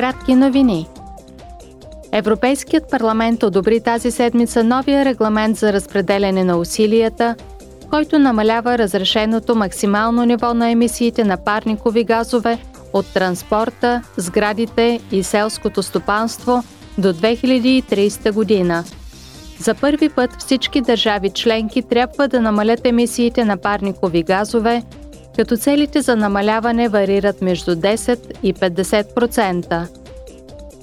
Кратки новини. Европейският парламент одобри тази седмица новия регламент за разпределяне на усилията, който намалява разрешеното максимално ниво на емисиите на парникови газове от транспорта, сградите и селското стопанство до 2030 година. За първи път всички държави членки трябва да намалят емисиите на парникови газове – като целите за намаляване варират между 10 и 50%.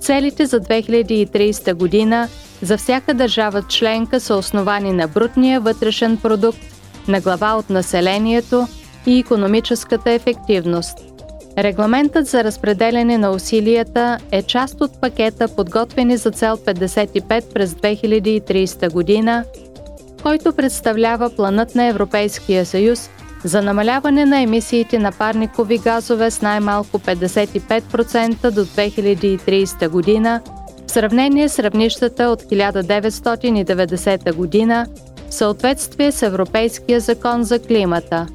Целите за 2030 година за всяка държава членка са основани на брутния вътрешен продукт, на глава от населението и економическата ефективност. Регламентът за разпределяне на усилията е част от пакета подготвени за цел 55 през 2030 година, който представлява планът на Европейския съюз за намаляване на емисиите на парникови газове с най-малко 55% до 2030 година в сравнение с равнищата от 1990 година в съответствие с Европейския закон за климата.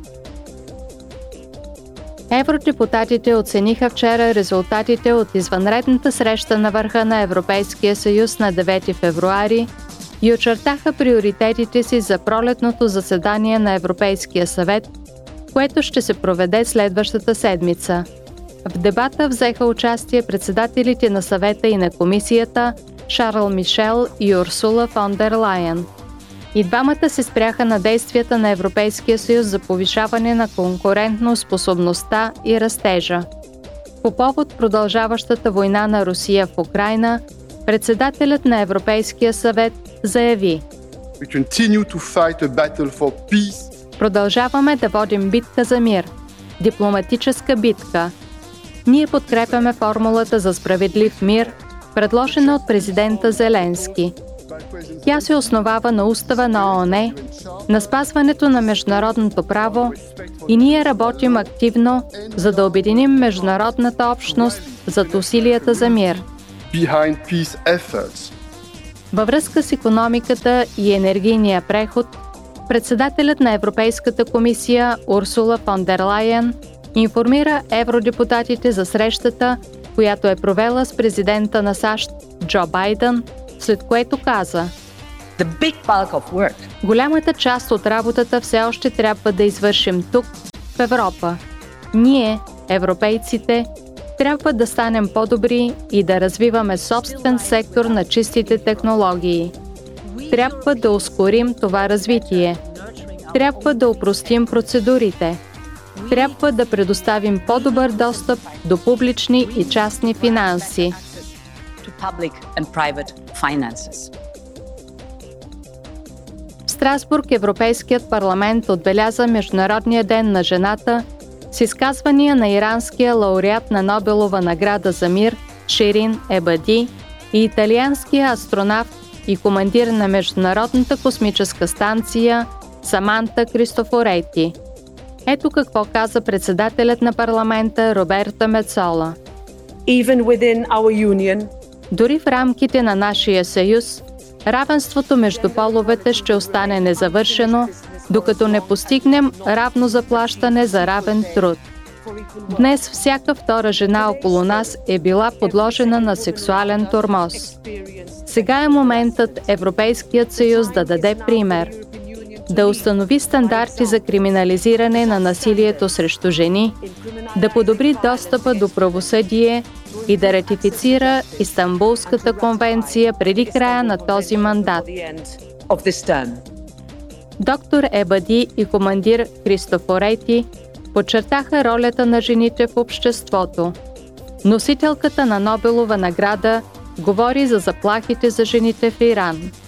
Евродепутатите оцениха вчера резултатите от извънредната среща на върха на Европейския съюз на 9 февруари и очертаха приоритетите си за пролетното заседание на Европейския съвет, което ще се проведе следващата седмица. В дебата взеха участие председателите на съвета и на комисията Шарл Мишел и Урсула фон дер Лайен. И двамата се спряха на действията на Европейския съюз за повишаване на конкурентно способността и растежа. По повод продължаващата война на Русия в Украина, председателят на Европейския съвет заяви Продължаваме да водим битка за мир, дипломатическа битка. Ние подкрепяме формулата за справедлив мир, предложена от президента Зеленски. Тя се основава на устава на ООН, на спазването на международното право и ние работим активно, за да обединим международната общност зад усилията за мир. Във връзка с економиката и енергийния преход, председателят на Европейската комисия Урсула фон дер Лайен информира евродепутатите за срещата, която е провела с президента на САЩ Джо Байден, след което каза The big bulk of work. Голямата част от работата все още трябва да извършим тук, в Европа. Ние, европейците, трябва да станем по-добри и да развиваме собствен сектор на чистите технологии. Трябва да ускорим това развитие. Трябва да упростим процедурите. Трябва да предоставим по-добър достъп до публични и частни финанси. В Страсбург Европейският парламент отбеляза Международния ден на жената с изказвания на иранския лауреат на Нобелова награда за мир Ширин Ебади и италианския астронавт и командир на Международната космическа станция Саманта Кристофорети. Ето какво каза председателят на парламента Роберта Мецола. Even within our union, Дори в рамките на нашия съюз, равенството между половете ще остане незавършено, докато не постигнем равно заплащане за равен труд. Днес всяка втора жена около нас е била подложена на сексуален тормоз. Сега е моментът Европейският съюз да даде пример. Да установи стандарти за криминализиране на насилието срещу жени, да подобри достъпа до правосъдие и да ратифицира Истанбулската конвенция преди края на този мандат. Доктор Ебади и командир Кристофорети подчертаха ролята на жените в обществото. Носителката на Нобелова награда говори за заплахите за жените в Иран –